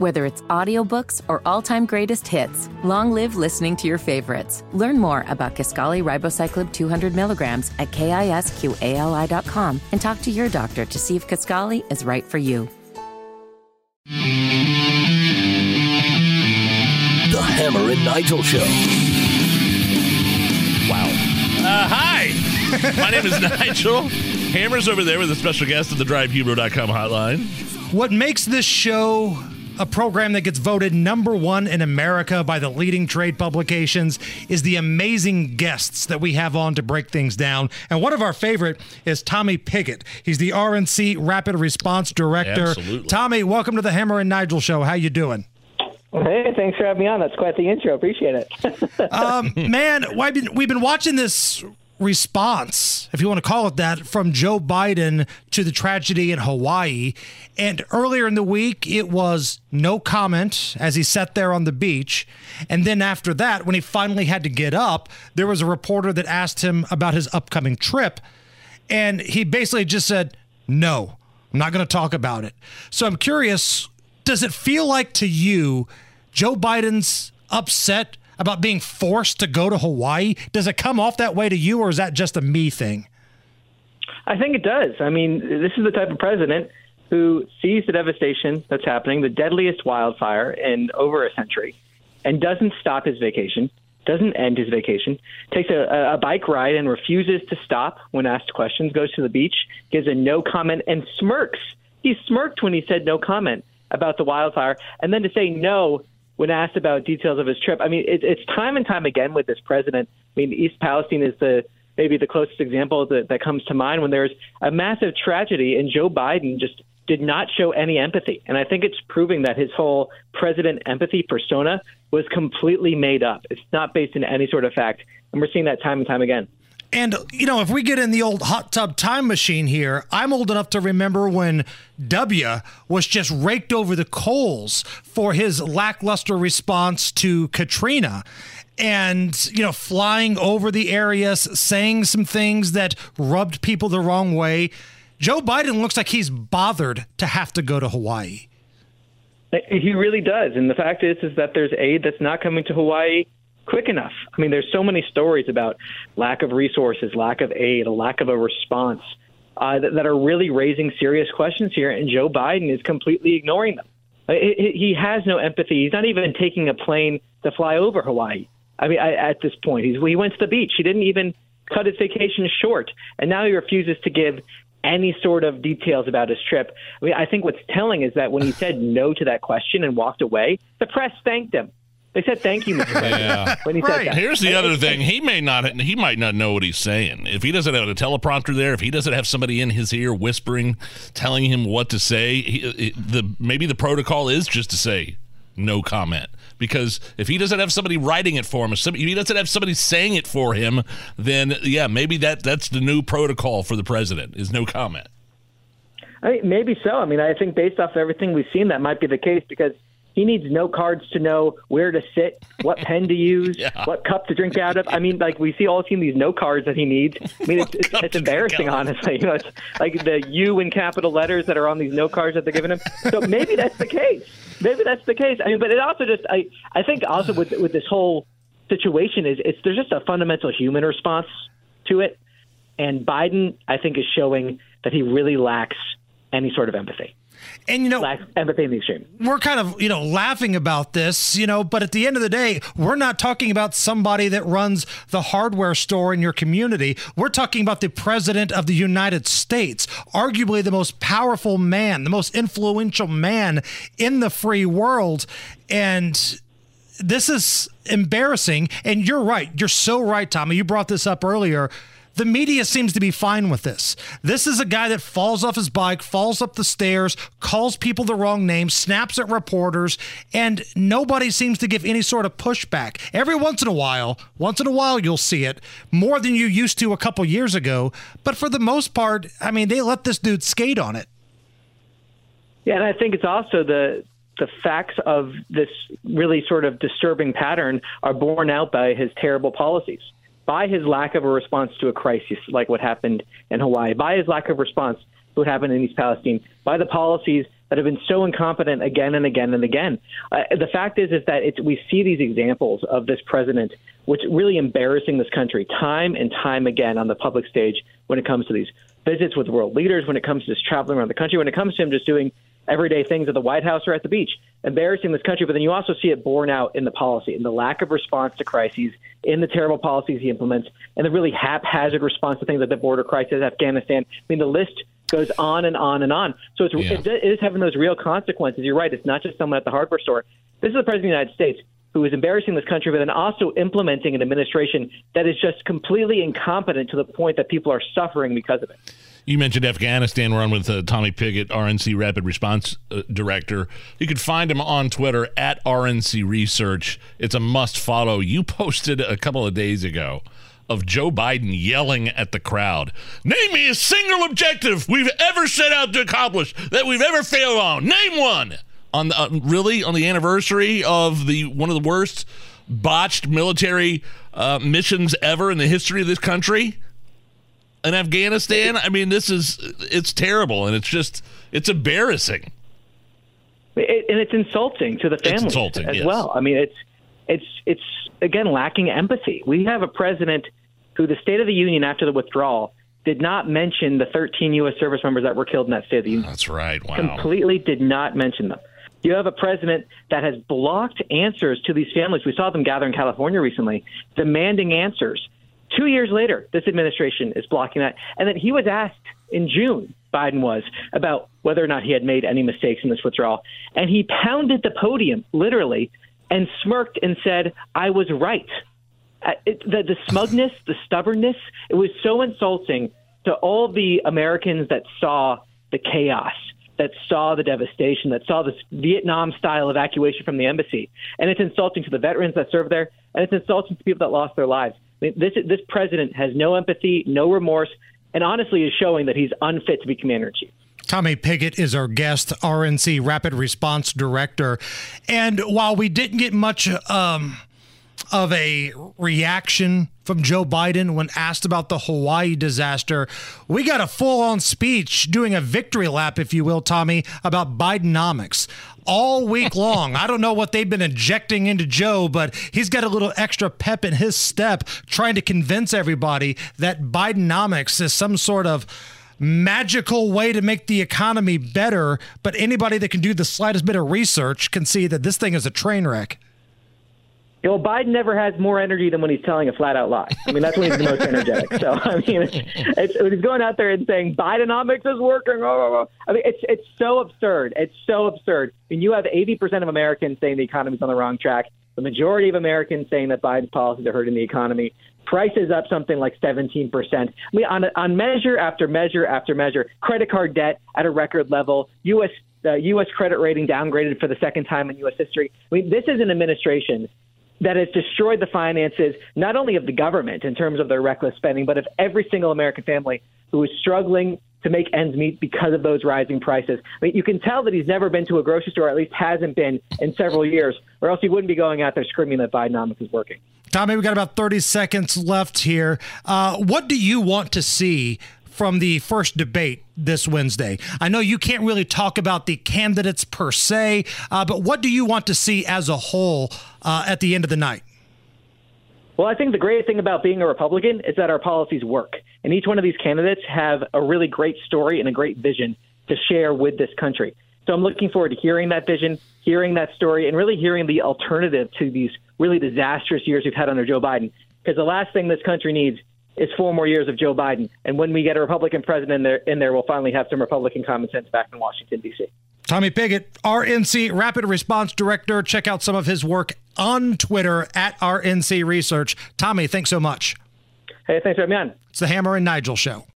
Whether it's audiobooks or all-time greatest hits, long live listening to your favorites. Learn more about Kisqali Ribociclib 200 milligrams at kisqali.com and talk to your doctor to see if Kisqali is right for you. The Hammer and Nigel Show. Wow. Uh, hi. My name is Nigel. Hammer's over there with a special guest at the drivehero.com hotline. What makes this show a program that gets voted number one in America by the leading trade publications is the amazing guests that we have on to break things down. And one of our favorite is Tommy Pigott. He's the RNC Rapid Response Director. Absolutely. Tommy, welcome to the Hammer and Nigel Show. How you doing? Hey, thanks for having me on. That's quite the intro. Appreciate it. um, man, we've been, we've been watching this response, if you want to call it that, from Joe Biden to the tragedy in Hawaii. And earlier in the week, it was no comment as he sat there on the beach. And then after that, when he finally had to get up, there was a reporter that asked him about his upcoming trip. And he basically just said, No, I'm not going to talk about it. So I'm curious does it feel like to you Joe Biden's upset about being forced to go to Hawaii? Does it come off that way to you, or is that just a me thing? I think it does. I mean, this is the type of president who sees the devastation that's happening, the deadliest wildfire in over a century, and doesn't stop his vacation, doesn't end his vacation, takes a, a bike ride and refuses to stop when asked questions, goes to the beach, gives a no comment, and smirks. He smirked when he said no comment about the wildfire, and then to say no when asked about details of his trip. I mean, it, it's time and time again with this president. I mean, East Palestine is the maybe the closest example that, that comes to mind when there's a massive tragedy and Joe Biden just did not show any empathy. And I think it's proving that his whole president empathy persona was completely made up. It's not based in any sort of fact. And we're seeing that time and time again. And, you know, if we get in the old hot tub time machine here, I'm old enough to remember when W was just raked over the coals for his lackluster response to Katrina and, you know, flying over the areas, saying some things that rubbed people the wrong way. Joe Biden looks like he's bothered to have to go to Hawaii. He really does. And the fact is, is that there's aid that's not coming to Hawaii quick enough. I mean, there's so many stories about lack of resources, lack of aid, a lack of a response uh, that, that, are really raising serious questions here, and Joe Biden is completely ignoring them. He, he has no empathy. He's not even taking a plane to fly over Hawaii. I mean, I, at this point, he's, he went to the beach. He didn't even cut his vacation short, and now he refuses to give any sort of details about his trip. I mean, I think what's telling is that when he said no to that question and walked away, the press thanked him. They said thank you, Mr. President. Yeah. When he right. said that. Here's the other thing: he may not he might not know what he's saying. If he doesn't have a teleprompter there, if he doesn't have somebody in his ear whispering, telling him what to say, he, the maybe the protocol is just to say no comment. Because if he doesn't have somebody writing it for him, if he doesn't have somebody saying it for him, then yeah, maybe that that's the new protocol for the president is no comment. I mean, maybe so. I mean, I think based off everything we've seen, that might be the case because he needs note cards to know where to sit, what pen to use, yeah. what cup to drink out of. I mean, like we see all seen these note cards that he needs. I mean, it's, it's, it's embarrassing, honestly. You know, it's like the U in capital letters that are on these note cards that they're giving him. So maybe that's the case. Maybe that's the case. I mean, but it also just I I think also with with this whole situation is it's there's just a fundamental human response to it, and Biden I think is showing that he really lacks any sort of empathy. And you know, empathy in the extreme. We're kind of you know laughing about this, you know, but at the end of the day, we're not talking about somebody that runs the hardware store in your community. We're talking about the president of the United States, arguably the most powerful man, the most influential man in the free world, and this is embarrassing. And you're right. You're so right, Tommy. You brought this up earlier the media seems to be fine with this. This is a guy that falls off his bike, falls up the stairs, calls people the wrong name, snaps at reporters, and nobody seems to give any sort of pushback. Every once in a while, once in a while, you'll see it more than you used to a couple years ago. But for the most part, I mean, they let this dude skate on it. Yeah, and I think it's also the the facts of this really sort of disturbing pattern are borne out by his terrible policies by his lack of a response to a crisis like what happened in Hawaii, by his lack of response to what happened in East Palestine, by the policies that have been so incompetent again and again and again. Uh, the fact is, is that we see these examples of this president, which really embarrassing this country time and time again on the public stage when it comes to these visits with world leaders, when it comes to just traveling around the country, when it comes to him just doing everyday things at the White House or at the beach, embarrassing this country. But then you also see it borne out in the policy, in the lack of response to crises, in the terrible policies he implements, and the really haphazard response to things like the border crisis, Afghanistan. I mean, the list goes on and on and on. So it's, yeah. it is having those real consequences. You're right. It's not just someone at the hardware store. This is the president of the United States who is embarrassing this country, but then also implementing an administration that is just completely incompetent to the point that people are suffering because of it. You mentioned Afghanistan. We're on with uh, Tommy Pigott, RNC Rapid Response uh, Director. You can find him on Twitter at RNC Research. It's a must follow. You posted a couple of days ago of Joe Biden yelling at the crowd. Name me a single objective we've ever set out to accomplish that we've ever failed on. Name one. On the, uh, really on the anniversary of the one of the worst botched military uh, missions ever in the history of this country in Afghanistan. I mean, this is it's terrible, and it's just it's embarrassing. It, and it's insulting to the family as yes. well. I mean, it's it's it's again lacking empathy. We have a president who the State of the Union after the withdrawal did not mention the 13 U.S. service members that were killed in that State of the Union. That's right. Wow. Completely did not mention them. You have a president that has blocked answers to these families. We saw them gather in California recently, demanding answers. Two years later, this administration is blocking that. And then he was asked in June, Biden was, about whether or not he had made any mistakes in this withdrawal. And he pounded the podium, literally, and smirked and said, I was right. Uh, it, the, the smugness, the stubbornness, it was so insulting to all the Americans that saw the chaos, that saw the devastation, that saw this Vietnam style evacuation from the embassy. And it's insulting to the veterans that served there, and it's insulting to people that lost their lives. Mean, this, this president has no empathy, no remorse, and honestly is showing that he's unfit to be commander in chief. Tommy Pigott is our guest, RNC Rapid Response Director. And while we didn't get much um, of a reaction from Joe Biden when asked about the Hawaii disaster, we got a full on speech doing a victory lap, if you will, Tommy, about Bidenomics all week long. I don't know what they've been injecting into Joe, but he's got a little extra pep in his step trying to convince everybody that Bidenomics is some sort of magical way to make the economy better, but anybody that can do the slightest bit of research can see that this thing is a train wreck. Know, Biden never has more energy than when he's telling a flat out lie. I mean, that's when he's the most energetic. So, I mean, it's, it's, he's going out there and saying Bidenomics is working. Oh, I mean, it's it's so absurd. It's so absurd. I mean, you have 80% of Americans saying the economy's on the wrong track. The majority of Americans saying that Biden's policies are hurting the economy. Prices up something like 17%. I mean, on, on measure after measure after measure, credit card debt at a record level, U.S. Uh, U.S. credit rating downgraded for the second time in U.S. history. I mean, this is an administration that has destroyed the finances not only of the government in terms of their reckless spending, but of every single American family who is struggling to make ends meet because of those rising prices. I mean, you can tell that he's never been to a grocery store, at least hasn't been in several years, or else he wouldn't be going out there screaming that Bidenomics is working. Tommy, we got about 30 seconds left here. Uh, what do you want to see from the first debate this Wednesday? I know you can't really talk about the candidates per se, uh, but what do you want to see as a whole uh, at the end of the night? Well, I think the great thing about being a Republican is that our policies work. And each one of these candidates have a really great story and a great vision to share with this country. So I'm looking forward to hearing that vision, hearing that story, and really hearing the alternative to these really disastrous years we've had under Joe Biden. Because the last thing this country needs is four more years of Joe Biden. And when we get a Republican president in there, in there we'll finally have some Republican common sense back in Washington, D.C. Tommy Pigott, RNC Rapid Response Director. Check out some of his work on Twitter at RNC Research. Tommy, thanks so much. Hey, thanks for having me on. It's the Hammer and Nigel Show.